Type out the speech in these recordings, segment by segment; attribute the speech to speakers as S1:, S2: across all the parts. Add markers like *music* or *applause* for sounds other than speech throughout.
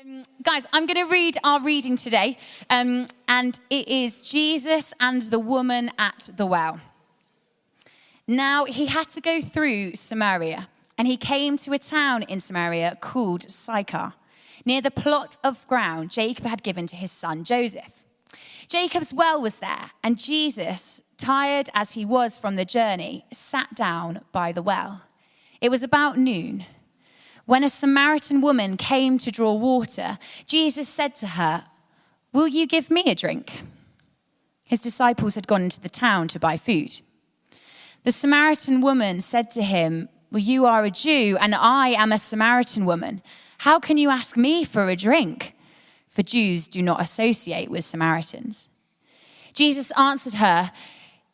S1: Um, guys, I'm going to read our reading today, um, and it is Jesus and the woman at the well. Now, he had to go through Samaria, and he came to a town in Samaria called Sychar, near the plot of ground Jacob had given to his son Joseph. Jacob's well was there, and Jesus, tired as he was from the journey, sat down by the well. It was about noon. When a Samaritan woman came to draw water, Jesus said to her, Will you give me a drink? His disciples had gone into the town to buy food. The Samaritan woman said to him, Well, you are a Jew, and I am a Samaritan woman. How can you ask me for a drink? For Jews do not associate with Samaritans. Jesus answered her,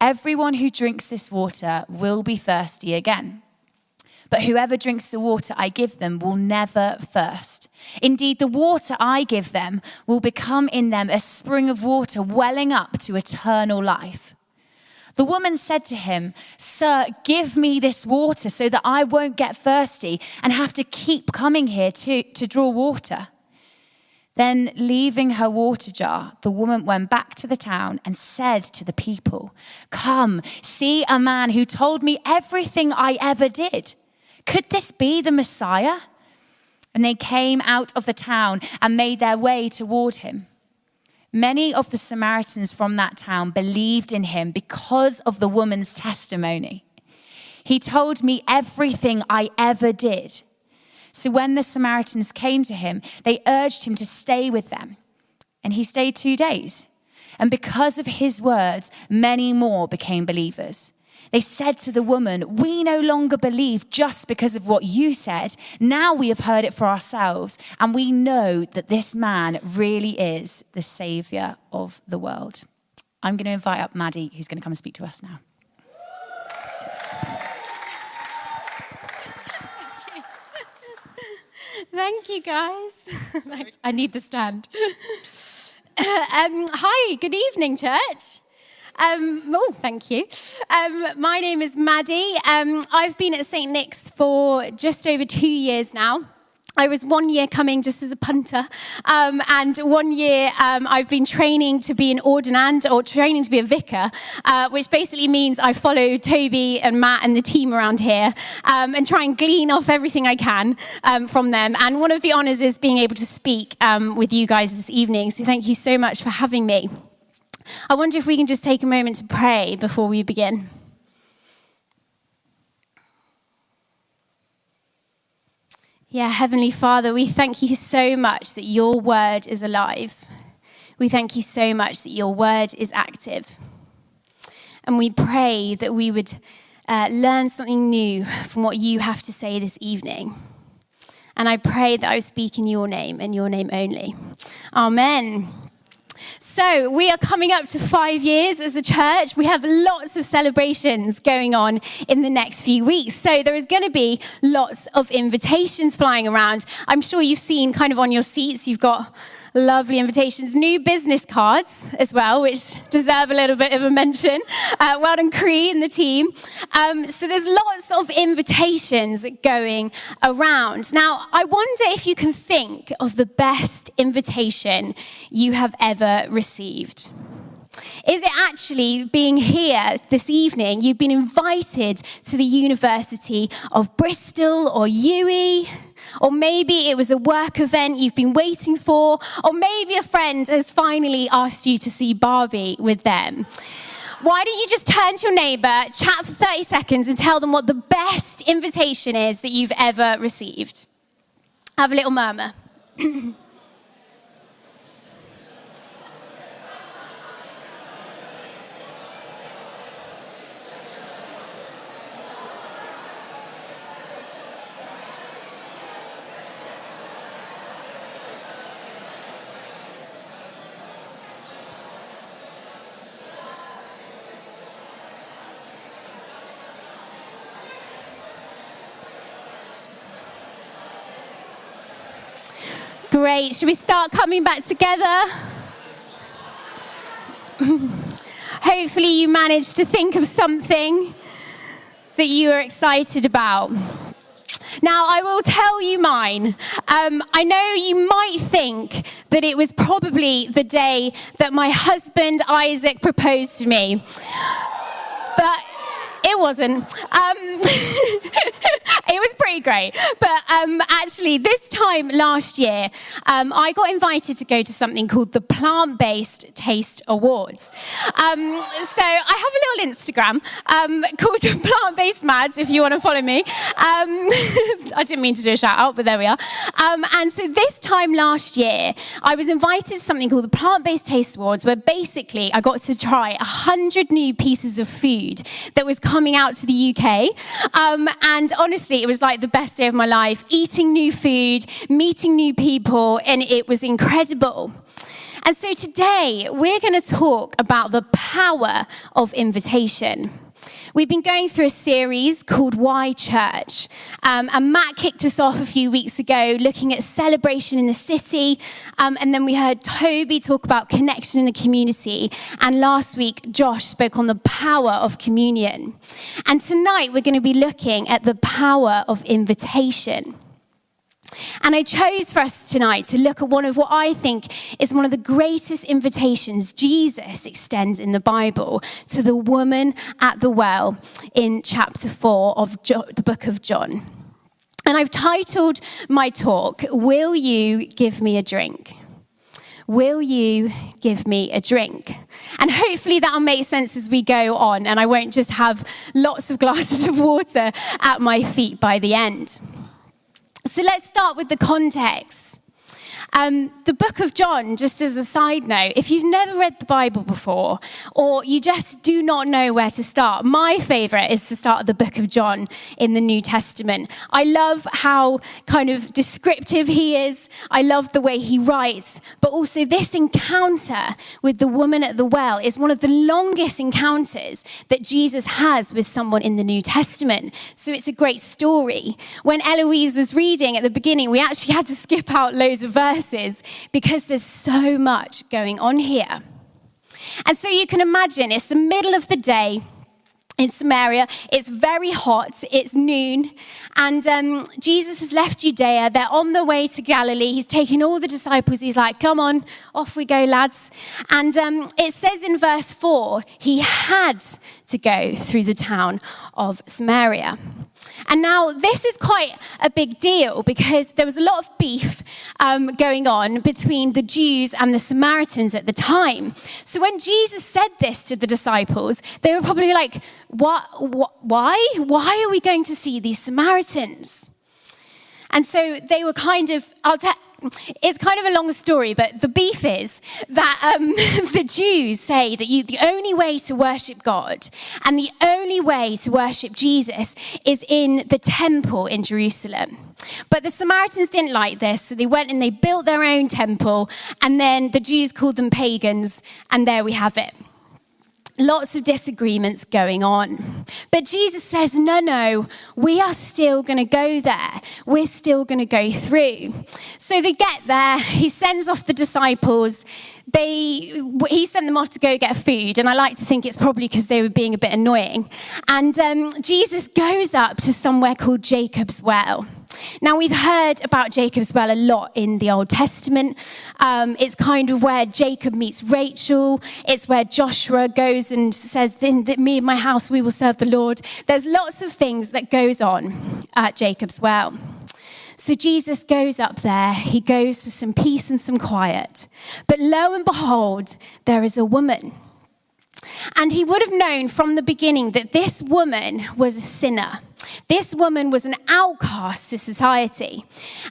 S1: Everyone who drinks this water will be thirsty again. But whoever drinks the water I give them will never thirst. Indeed, the water I give them will become in them a spring of water welling up to eternal life. The woman said to him, Sir, give me this water so that I won't get thirsty and have to keep coming here to, to draw water. Then, leaving her water jar, the woman went back to the town and said to the people, Come, see a man who told me everything I ever did. Could this be the Messiah? And they came out of the town and made their way toward him. Many of the Samaritans from that town believed in him because of the woman's testimony. He told me everything I ever did. So when the Samaritans came to him, they urged him to stay with them. And he stayed two days. And because of his words, many more became believers. They said to the woman, We no longer believe just because of what you said. Now we have heard it for ourselves, and we know that this man really is the Savior of the world. I'm going to invite up Maddie, who's going to come and speak to us now.
S2: Thank you, guys. *laughs* Thanks. I need the stand. *laughs* um, hi, good evening, church. Um, oh, thank you. Um, my name is Maddie. Um, I've been at St. Nick's for just over two years now. I was one year coming just as a punter, um, and one year um, I've been training to be an ordinand or training to be a vicar, uh, which basically means I follow Toby and Matt and the team around here um, and try and glean off everything I can um, from them. And one of the honours is being able to speak um, with you guys this evening. So thank you so much for having me. I wonder if we can just take a moment to pray before we begin. Yeah, Heavenly Father, we thank you so much that your word is alive. We thank you so much that your word is active. And we pray that we would uh, learn something new from what you have to say this evening. And I pray that I speak in your name and your name only. Amen. So, we are coming up to five years as a church. We have lots of celebrations going on in the next few weeks. So, there is going to be lots of invitations flying around. I'm sure you've seen kind of on your seats, you've got lovely invitations, new business cards as well, which deserve a little bit of a mention. Uh, well done, Cree and the team. Um, so there's lots of invitations going around. Now, I wonder if you can think of the best invitation you have ever received. Is it actually being here this evening? You've been invited to the University of Bristol or UWE, or maybe it was a work event you've been waiting for, or maybe a friend has finally asked you to see Barbie with them. Why don't you just turn to your neighbor, chat for 30 seconds, and tell them what the best invitation is that you've ever received? Have a little murmur. *clears throat* Great. Should we start coming back together? *laughs* Hopefully, you managed to think of something that you are excited about. Now, I will tell you mine. Um, I know you might think that it was probably the day that my husband Isaac proposed to me. But it wasn't. Um, *laughs* it was pretty great. But um, actually, this time last year, um, I got invited to go to something called the Plant Based Taste Awards. Um, so I have a little Instagram um, called *laughs* Plant Based Mads, if you want to follow me. Um, *laughs* I didn't mean to do a shout out, but there we are. and so this time last year, I was invited to something called the Plant Based Taste Awards, where basically I got to try 100 new pieces of food that was coming out to the UK. Um, and honestly, it was like the best day of my life eating new food, meeting new people, and it was incredible. And so today, we're going to talk about the power of invitation. We've been going through a series called Why Church. Um, and Matt kicked us off a few weeks ago looking at celebration in the city. Um, and then we heard Toby talk about connection in the community. And last week, Josh spoke on the power of communion. And tonight, we're going to be looking at the power of invitation. And I chose for us tonight to look at one of what I think is one of the greatest invitations Jesus extends in the Bible to the woman at the well in chapter 4 of the book of John. And I've titled my talk, Will You Give Me a Drink? Will you give me a drink? And hopefully that'll make sense as we go on, and I won't just have lots of glasses of water at my feet by the end. So let's start with the context. Um, the book of John, just as a side note, if you've never read the Bible before or you just do not know where to start, my favorite is to start the book of John in the New Testament. I love how kind of descriptive he is, I love the way he writes, but also this encounter with the woman at the well is one of the longest encounters that Jesus has with someone in the New Testament. So it's a great story. When Eloise was reading at the beginning, we actually had to skip out loads of verses verses because there's so much going on here. And so you can imagine it's the middle of the day in Samaria. It's very hot, it's noon, and um, Jesus has left Judea. They're on the way to Galilee. He's taking all the disciples. He's like, Come on, off we go, lads. And um, it says in verse 4 he had to go through the town of Samaria. And now this is quite a big deal because there was a lot of beef um, going on between the Jews and the Samaritans at the time. So when Jesus said this to the disciples, they were probably like, what, why? Why are we going to see these Samaritans? And so they were kind of, I'll it's kind of a long story, but the beef is that um, *laughs* the Jews say that you, the only way to worship God and the only way to worship Jesus is in the temple in Jerusalem. But the Samaritans didn't like this, so they went and they built their own temple, and then the Jews called them pagans, and there we have it lots of disagreements going on. But Jesus says, no, no, we are still going to go there. We're still going to go through. So they get there. He sends off the disciples. They, he sent them off to go get food, and I like to think it's probably because they were being a bit annoying. And um, Jesus goes up to somewhere called Jacob's Well. Now, we've heard about Jacob's well a lot in the Old Testament. Um, it's kind of where Jacob meets Rachel. It's where Joshua goes and says, that me and my house, we will serve the Lord. There's lots of things that goes on at Jacob's well. So Jesus goes up there. He goes for some peace and some quiet. But lo and behold, there is a woman. And he would have known from the beginning that this woman was a sinner. This woman was an outcast to society.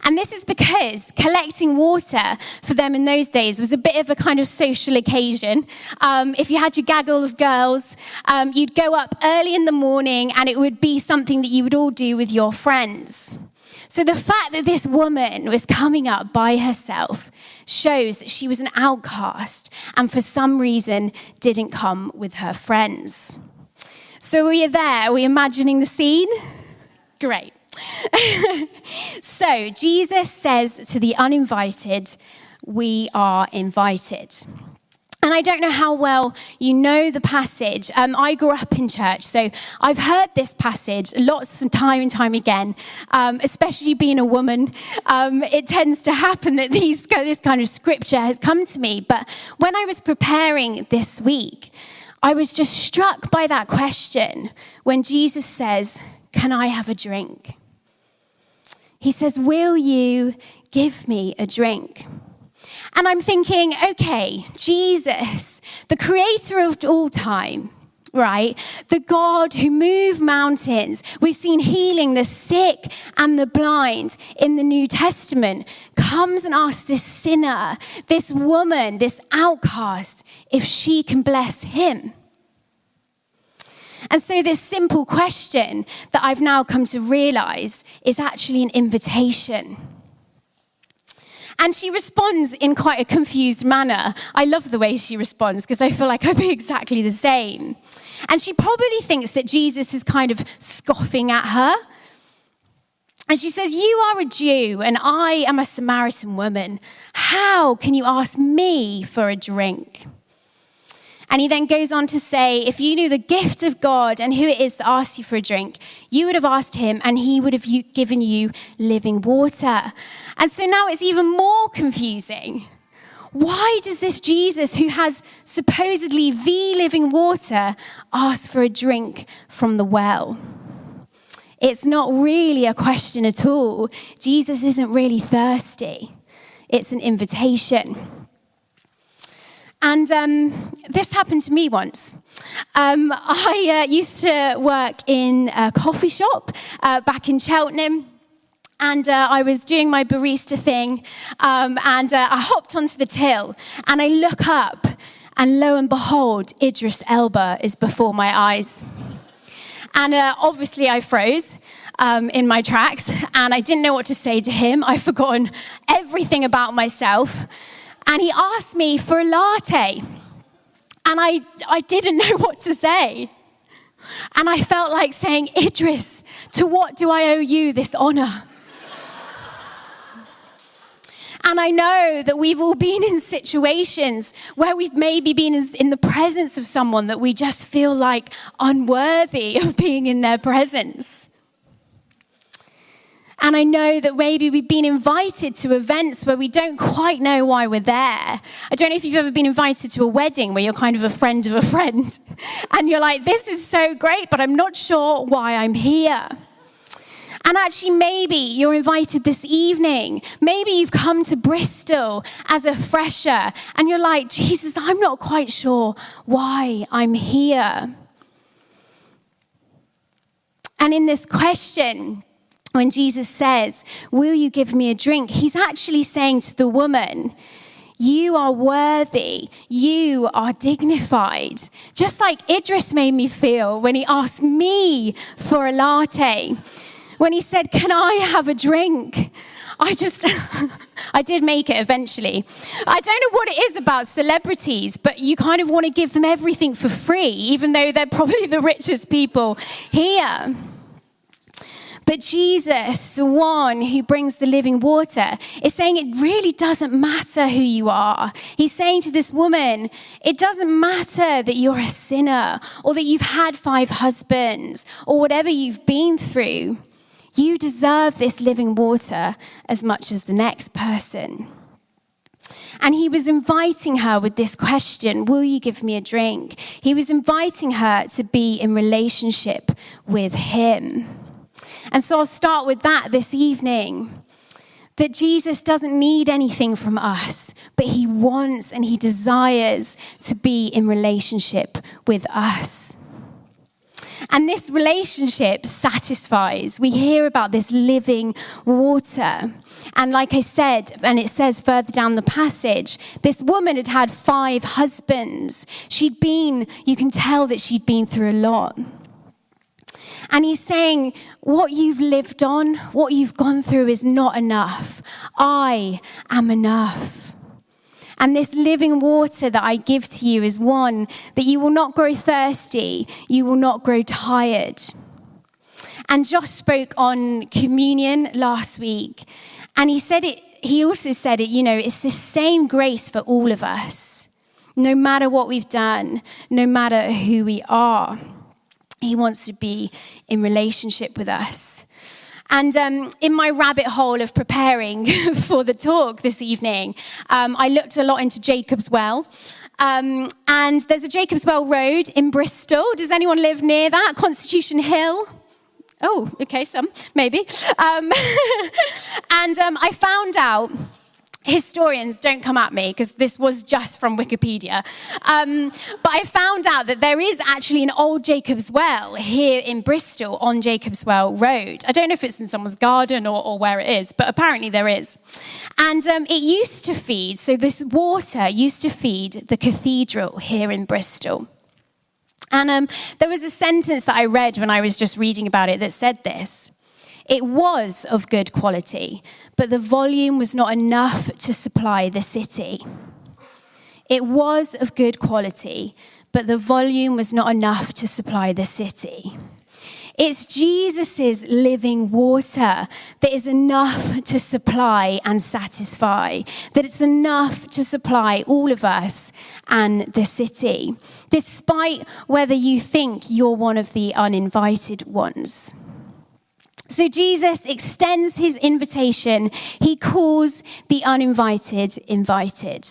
S2: And this is because collecting water for them in those days was a bit of a kind of social occasion. Um, if you had your gaggle of girls, um, you'd go up early in the morning and it would be something that you would all do with your friends. So the fact that this woman was coming up by herself shows that she was an outcast and for some reason didn't come with her friends. So we are there. Are we imagining the scene? Great. *laughs* so, Jesus says to the uninvited, We are invited. And I don't know how well you know the passage. Um, I grew up in church, so I've heard this passage lots of time and time again, um, especially being a woman. Um, it tends to happen that these, this kind of scripture has come to me. But when I was preparing this week, I was just struck by that question when Jesus says, Can I have a drink? He says, Will you give me a drink? And I'm thinking, okay, Jesus, the creator of all time, right? The God who moved mountains. We've seen healing the sick and the blind in the New Testament. Comes and asks this sinner, this woman, this outcast, if she can bless him. And so, this simple question that I've now come to realize is actually an invitation. And she responds in quite a confused manner. I love the way she responds because I feel like I'd be *laughs* exactly the same. And she probably thinks that Jesus is kind of scoffing at her. And she says, You are a Jew and I am a Samaritan woman. How can you ask me for a drink? And he then goes on to say, if you knew the gift of God and who it is that asks you for a drink, you would have asked him and he would have given you living water. And so now it's even more confusing. Why does this Jesus, who has supposedly the living water, ask for a drink from the well? It's not really a question at all. Jesus isn't really thirsty, it's an invitation. And um, this happened to me once. Um, I uh, used to work in a coffee shop uh, back in Cheltenham. And uh, I was doing my barista thing, um, and uh, I hopped onto the till, and I look up, and lo and behold, Idris Elba is before my eyes. And uh, obviously, I froze. Um, in my tracks, and I didn't know what to say to him. I'd forgotten everything about myself and he asked me for a latte. And I, I didn't *laughs* know what to say. And I felt like saying, Idris, to what do I owe you this honor? *laughs* And I know that we've all been in situations where we've maybe been in the presence of someone that we just feel like unworthy *laughs* of being in their presence. And I know that maybe we've been invited to events where we don't quite know why we're there. I don't know if you've ever been invited to a wedding where you're kind of a friend of a friend. *laughs* And you're like, this is so great, but I'm not sure why I'm here. And actually, maybe you're invited this evening. Maybe you've come to Bristol as a fresher and you're like, Jesus, I'm not quite sure why I'm here. And in this question, when Jesus says, Will you give me a drink? He's actually saying to the woman, You are worthy. You are dignified. Just like Idris made me feel when he asked me for a latte. When he said, Can I have a drink? I just, *laughs* I did make it eventually. I don't know what it is about celebrities, but you kind of want to give them everything for free, even though they're probably *laughs* the richest people here. But Jesus, the one who brings the living water, is saying it really doesn't matter who you are. He's saying to this woman, it doesn't matter that you're a sinner or that you've had five husbands or whatever you've been through. You deserve this living water as much as the next person. And he was inviting her with this question Will you give me a drink? He was inviting her to be in relationship with him. And so I'll start with that this evening. That Jesus doesn't need anything from us, but he wants and he desires to be in relationship with us. And this relationship satisfies. We hear about this living water. And like I said, and it says further down the passage, this woman had had five husbands. She'd been, you can tell that she'd been through a lot. And he's saying, What you've lived on, what you've gone through is not enough. I am enough. And this living water that I give to you is one that you will not grow thirsty, you will not grow tired. And Josh spoke on communion last week. And he said it, he also said it, you know, it's the same grace for all of us. No matter what we've done, no matter who we are, he wants to be in relationship with us. And um, in my rabbit hole of preparing *laughs* for the talk this evening, um, I looked a lot into Jacob's Well. Um, and there's a Jacob's Well Road in Bristol. Does anyone live near that? Constitution Hill? Oh, okay, some, maybe. Um, *laughs* and um, I found out historians don't come at me because this was just from Wikipedia. Um, but I found out that there is actually an old Jacob's Well here in Bristol on Jacob's Well Road. I don't know if it's in someone's garden or, or where it is, but apparently there is. And um, it used to feed, so this water used to feed the cathedral here in Bristol. And um, there was a sentence that I read when I was just reading about it that said this. It was of good quality, but the volume was not enough to supply the city. It was of good quality, but the volume was not enough to supply the city. It's Jesus' living water that is enough to supply and satisfy, that it's enough to supply all of us and the city, despite whether you think you're one of the uninvited ones. So Jesus extends his invitation. He calls the uninvited invited.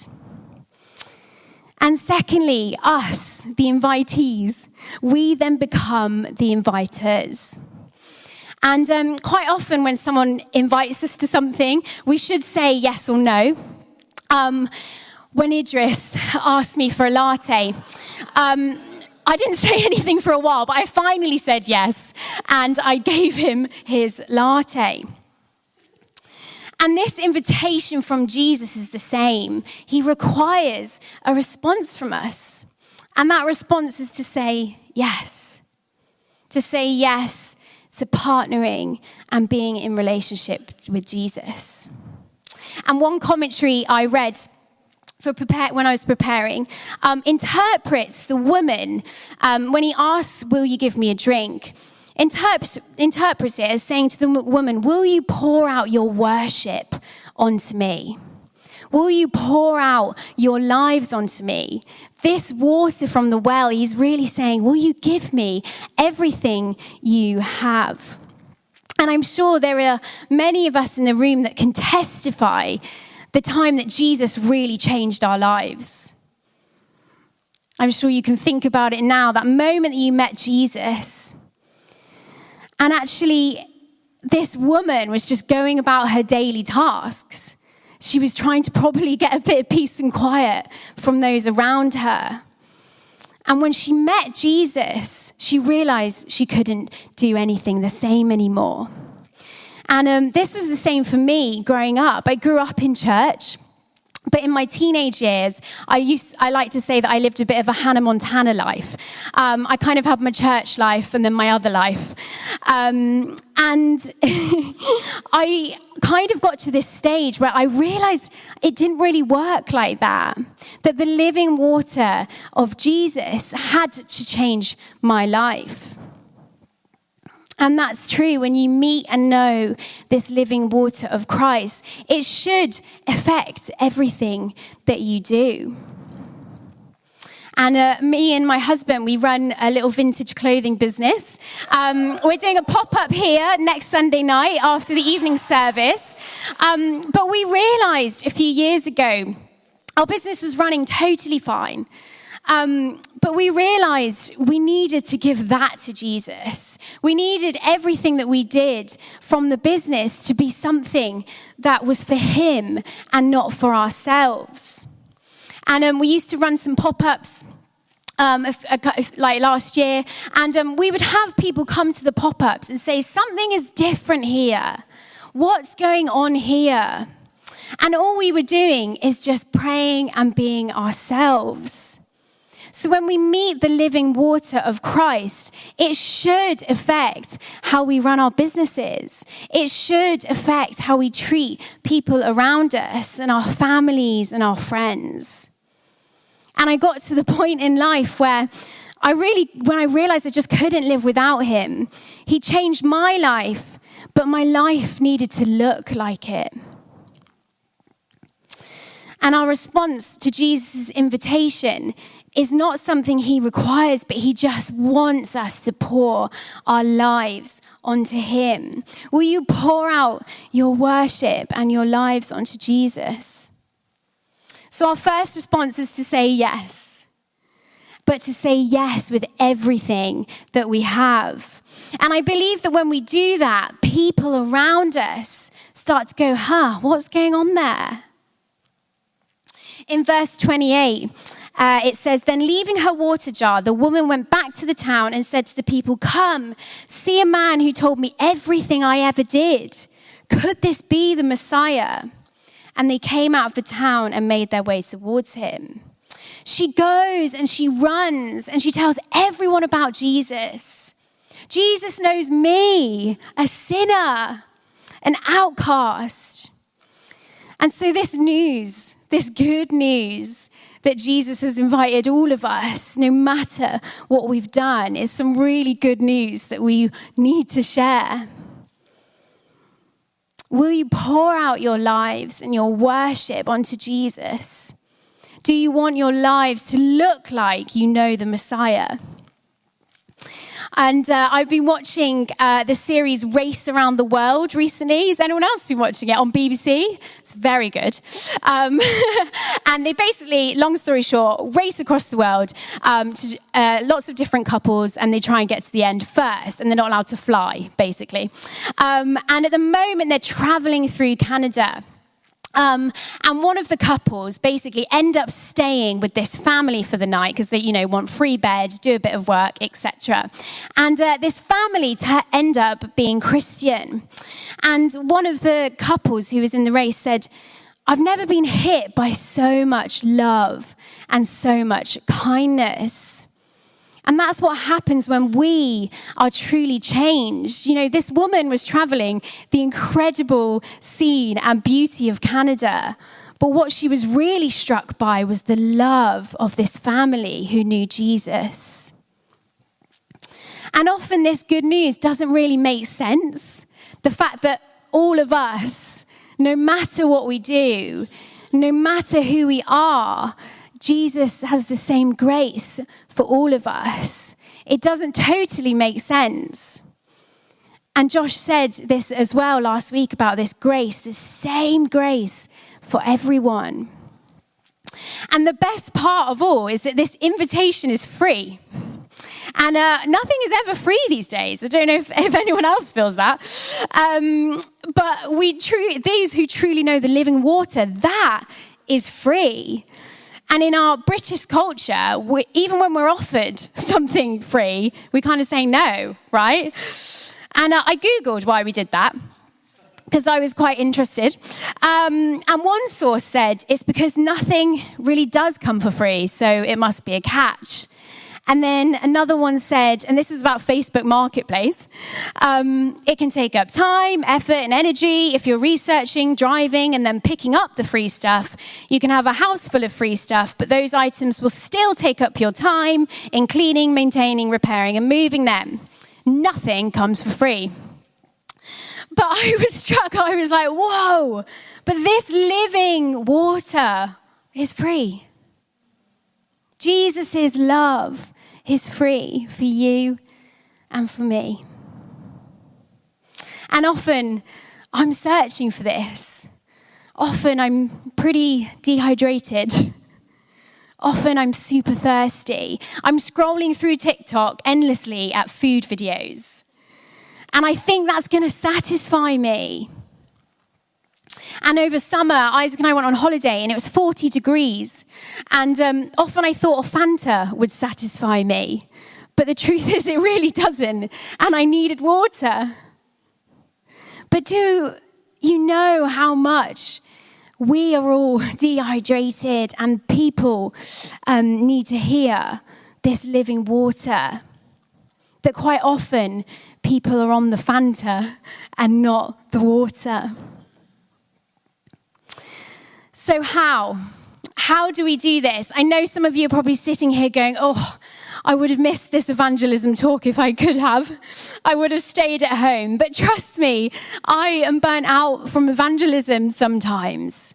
S2: And secondly, us, the invitees, we then become the inviters. And um, quite often, when someone invites us to something, we should say yes or no. Um, when Idris asked me for a latte, um, I didn't say *laughs* anything for a while, but I finally said yes, and I gave him his latte. And this invitation from Jesus is the same. He requires a response from us. And that response is to say yes. To say yes to partnering and being in relationship with Jesus. And one commentary I read for prepare, when I was preparing, um, interprets the woman um, when he asks, Will you give me a drink? Interprets, interprets it as saying to the woman, Will you pour out your worship onto me? Will you pour out your lives onto me? This water from the well, he's really saying, Will you give me everything you have? And I'm sure there are many of us in the room that can testify the time that Jesus really changed our lives. I'm sure you can think about it now, that moment that you met Jesus. And actually, this woman was just going about her daily tasks. She was trying to probably get a bit of peace and quiet from those around her. And when she met Jesus, she realized she couldn't do anything the same anymore. And um, this was the same for me growing up. I grew up in church. But in my teenage years, I used I like to say that I lived a bit of a Hannah Montana life. Um, I kind of had my church life and then my other life, um, and *laughs* I kind of got to this stage where I realized it didn't really work like that. That the living water of Jesus had to change my life. And that's true when you meet and know this living water of Christ. It should affect everything that you do. And uh, me and my husband, we run a little vintage clothing business. Um, we're doing a pop up here next Sunday night after the evening service. Um, but we realized a few years ago our business was running totally fine. Um, but we realized we needed to give that to Jesus. We needed everything that we did from the business to be something that was for Him and not for ourselves. And um, we used to run some pop ups. Um, if, if, like last year, and um, we would have people come to the pop ups and say, Something is different here. What's going on here? And all we were doing is just praying and being ourselves. So when we meet the living water of Christ, it should affect how we run our businesses. It should affect how we treat people around us and our families and our friends. And I got to the *laughs* point in life where I really, when I realized I just couldn't live without him, he changed my life, but my life needed to look like it. And our response to Jesus' invitation is not something he requires, but he just wants us to pour our lives onto him. Will you pour out your worship and your lives onto Jesus? So, our first response is to say yes, but to say yes with everything that we have. And I believe that when we do that, people around us start to go, huh, what's going on there? In verse 28, uh, it says, Then leaving her water jar, the woman went back to the town and said to the people, Come, see a man who told me everything I ever did. Could this be the Messiah? And they came out of the town and made their way towards him. She goes and she runs and she tells everyone about Jesus. Jesus knows me, a sinner, an outcast. And so, this news, this good news, that Jesus has invited all of us, no matter what we've done, is some really good news that we need to share. Will you pour out your lives and your worship onto Jesus? Do you want your lives to look like you know the Messiah? And uh, I've been watching uh, the series Race Around the World recently. Has anyone else been watching it on BBC? It's very good. Um, *laughs* and they basically, long story short, race across the world um, to uh, lots of different couples, and they try and get to the end first, and they're not allowed to fly, basically. Um, and at the moment, they're traveling through Canada. Um, and one of the couples basically end up staying with this family for the night because they, you know, want free bed, do a bit of work, etc. And uh, this family t- end up being Christian. And one of the couples who was in the race said, "I've never been hit by so much love and so much kindness." And that's what happens when we are truly changed. You know, this woman was traveling the incredible scene and beauty of Canada. But what she was really struck by was the love of this family who knew Jesus. And often this good news doesn't really make sense. The fact that all of us, no matter what we do, no matter who we are, Jesus has the same grace for all of us. It doesn't totally make sense. And Josh said this as well last week about this grace, the same grace for everyone. And the best part of all is that this invitation is free. And uh, nothing is ever free these days. I don't know if, *laughs* if anyone else feels that. Um, but we true, these who truly know the living water, that is free. And in our British culture, we, even when we're offered *laughs* something free, we kind of say no, right? And uh, I Googled why we did that because I was quite interested. Um, and one source said it's because nothing really does come for free, so it must be a catch. And then another one said, and this is about Facebook Marketplace, um, it can take up time, effort, and energy. If you're researching, driving, and then picking up the free stuff, you can have a house full of free stuff, but those items will still take up your time in cleaning, maintaining, repairing, and moving them. Nothing comes for free. But I was struck, I was like, whoa, but this living water is free. Jesus' love is free for you and for me. And often I'm searching for this. Often I'm pretty dehydrated. Often I'm super thirsty. I'm scrolling through TikTok endlessly at food videos. And I think that's going to satisfy me. And over summer, Isaac and I went on holiday and it was 40 degrees. And um, often I thought a Fanta would satisfy me. But the truth *laughs* is, it really doesn't. And I needed water. But do you know how much we are all *laughs* dehydrated and people um, need to hear this living water? That quite often people are on the Fanta and not the water. So, how? How do we do this? I know some of you are probably sitting here going, oh, I would have missed this evangelism talk if I could have. I would have stayed at home. But trust me, I am burnt out from evangelism sometimes.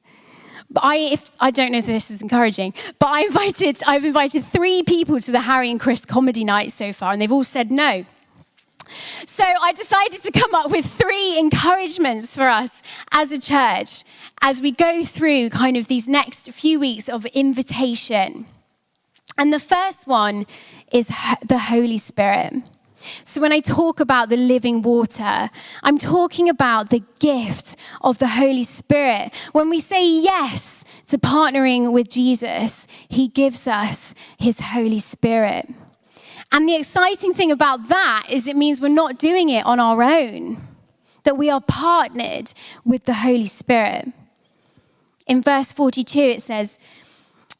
S2: I, if, I don't know if this is encouraging, but I invited, I've invited three people to the Harry and Chris comedy night so far, and they've all said no. So I decided to come up with three encouragements for us as a church as we go through kind of these next few weeks of invitation. And the first one is the Holy Spirit. So, when I talk about the living water, I'm talking about the gift of the Holy Spirit. When we say yes to partnering with Jesus, He gives us His Holy Spirit. And the exciting thing about that is it means we're not doing it on our own, that we are partnered with the Holy Spirit. In verse 42, it says,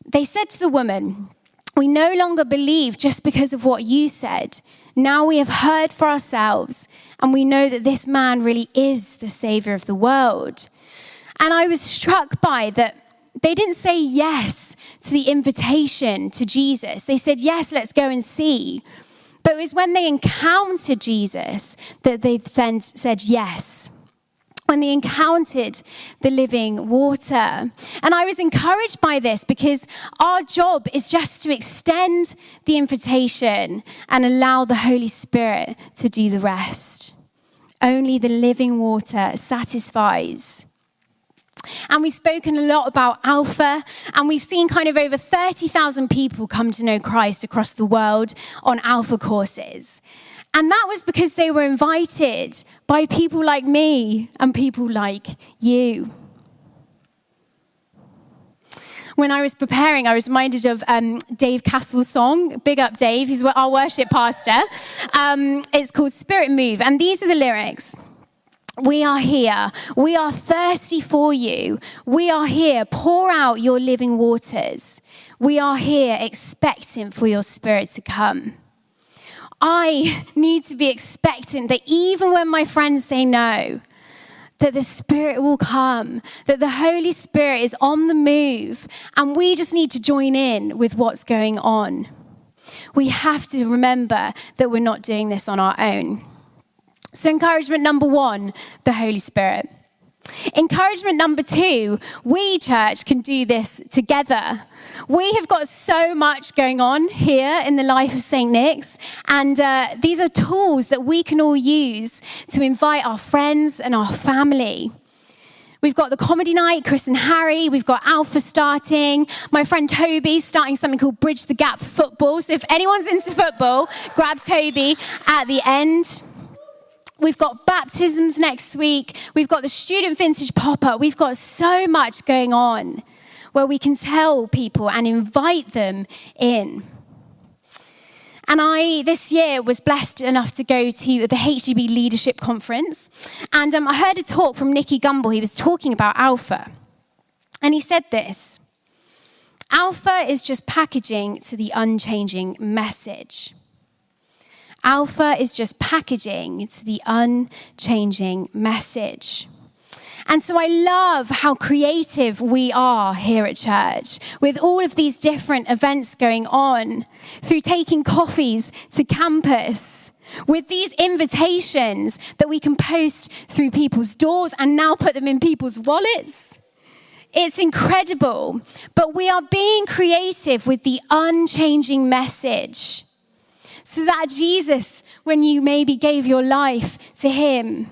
S2: They said to the woman, We no longer believe just because of what you said. Now we have heard for ourselves, and we know that this man really is the Savior of the world. And I was struck by that they didn't say yes to the invitation to Jesus. They said, Yes, let's go and see. But it was when they encountered Jesus that they said yes when they encountered the living water. And I was encouraged by this because our job is just to extend the invitation and allow the Holy Spirit to do the rest. Only the living water satisfies. And we've spoken a lot about Alpha, and we've seen kind of over 30,000 people come to know Christ across the world on Alpha courses. And that was because they were invited by people like me and people like you. When I was preparing, I was reminded of um, Dave Castle's song, Big Up Dave, who's our worship pastor. Um, it's called Spirit Move, and these are the lyrics. We are here. We are thirsty for you. We are here. Pour out your living waters. We are here expecting for your spirit to come. I need to be expectant that even when my friends say no, that the Spirit will come, that the Holy Spirit is on the move, and we just need to join in with what's going on. We have to remember that we're not doing this on our own. So, encouragement number one the Holy Spirit. Encouragement number two, we, church, can do this together. We have got so much going on here in the life of St. Nick's, and uh, these are tools that we can all use to invite our friends and our family. We've got the comedy night, Chris and Harry. We've got Alpha starting. My friend Toby starting something called Bridge the Gap Football. So if anyone's into football, grab Toby at the end. We've got baptisms next week. We've got the student vintage pop up. We've got so much going on where we can tell people and invite them in. And I, this year, was blessed enough to go to the HTB Leadership Conference. And um, I heard a talk from Nicky Gumbel. He was talking about Alpha. And he said this Alpha is just packaging to the unchanging message. Alpha is just packaging, it's the unchanging message. And so I love how creative we are here at church with all of these different events going on, through taking coffees to campus, with these invitations that we can post through people's doors and now put them in people's wallets. It's incredible. But we are being creative with the unchanging message. So that Jesus, when you maybe gave your life to him,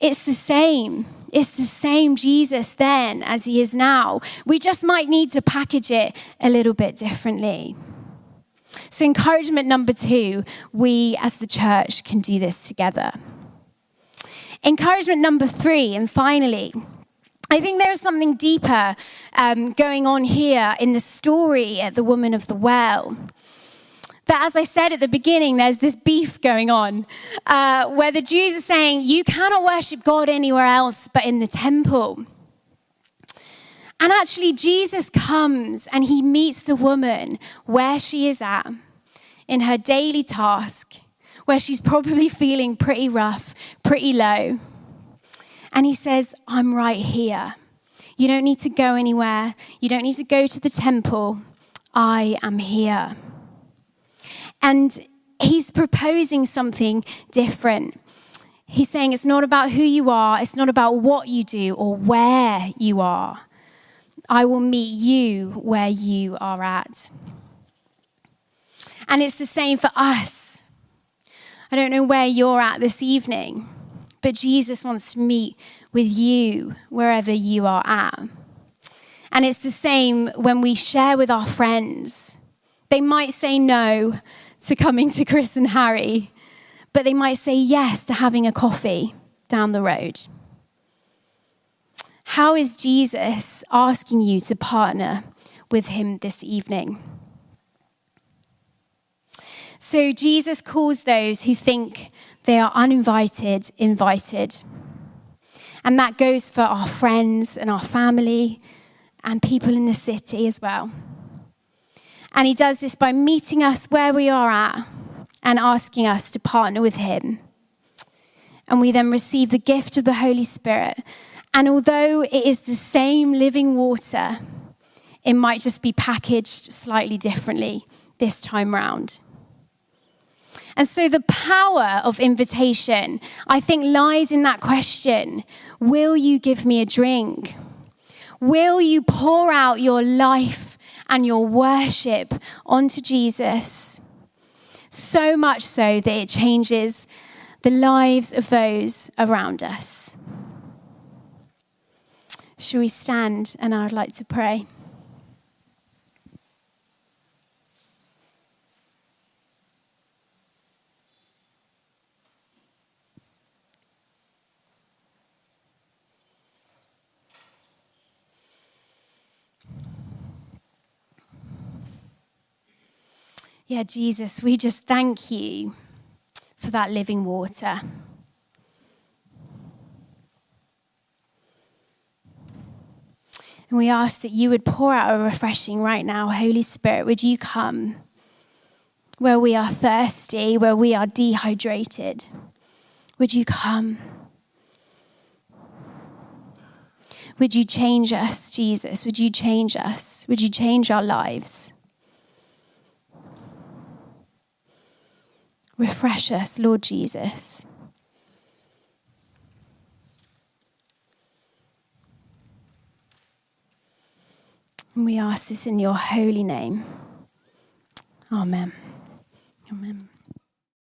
S2: it's the same. It's the same Jesus then as he is now. We just might need to package it a little bit differently. So, encouragement number two we as the church can do this together. Encouragement number three, and finally, I think there is something deeper um, going on here in the story at the woman of the well that, as I said at the beginning, there's this beef going on uh, where the Jews are saying, You cannot worship God anywhere else but in the temple. And actually, Jesus comes and he meets the woman where she is at in her daily task, where she's probably feeling pretty rough, pretty low. And he says, I'm right here. You don't need to go anywhere. You don't need to go to the temple. I am here. And he's proposing something different. He's saying it's not about who you are, it's not about what you do or where you are. I will meet you where you are at. And it's the same for us. I don't know where you're at this evening, but Jesus wants to meet with you wherever you are at. And it's the same when we share with our friends. They might say no to coming to Chris and Harry, but they might say yes to having a coffee down the road. How is Jesus asking you to partner with him this evening? So, Jesus calls those who think they are uninvited invited. And that goes for our friends and our family and people in the city as well. And he does this by meeting us where we are at and asking us to partner with him. And we then receive the gift of the Holy Spirit. And although it is the same living water, it might just be packaged slightly differently this time round. And so the power of invitation, I think, lies in that question Will you give me a drink? Will you pour out your life and your worship onto Jesus? So much so that it changes the lives of those around us. Shall we stand and I would like to pray? Yeah, Jesus, we just thank you for that living water. And we ask that you would pour out a refreshing right now. Holy Spirit, would you come where we are thirsty, where we are dehydrated? Would you come? Would you change us, Jesus? Would you change us? Would you change our lives? Refresh us, Lord Jesus. And we ask this in your holy name. Amen. Amen.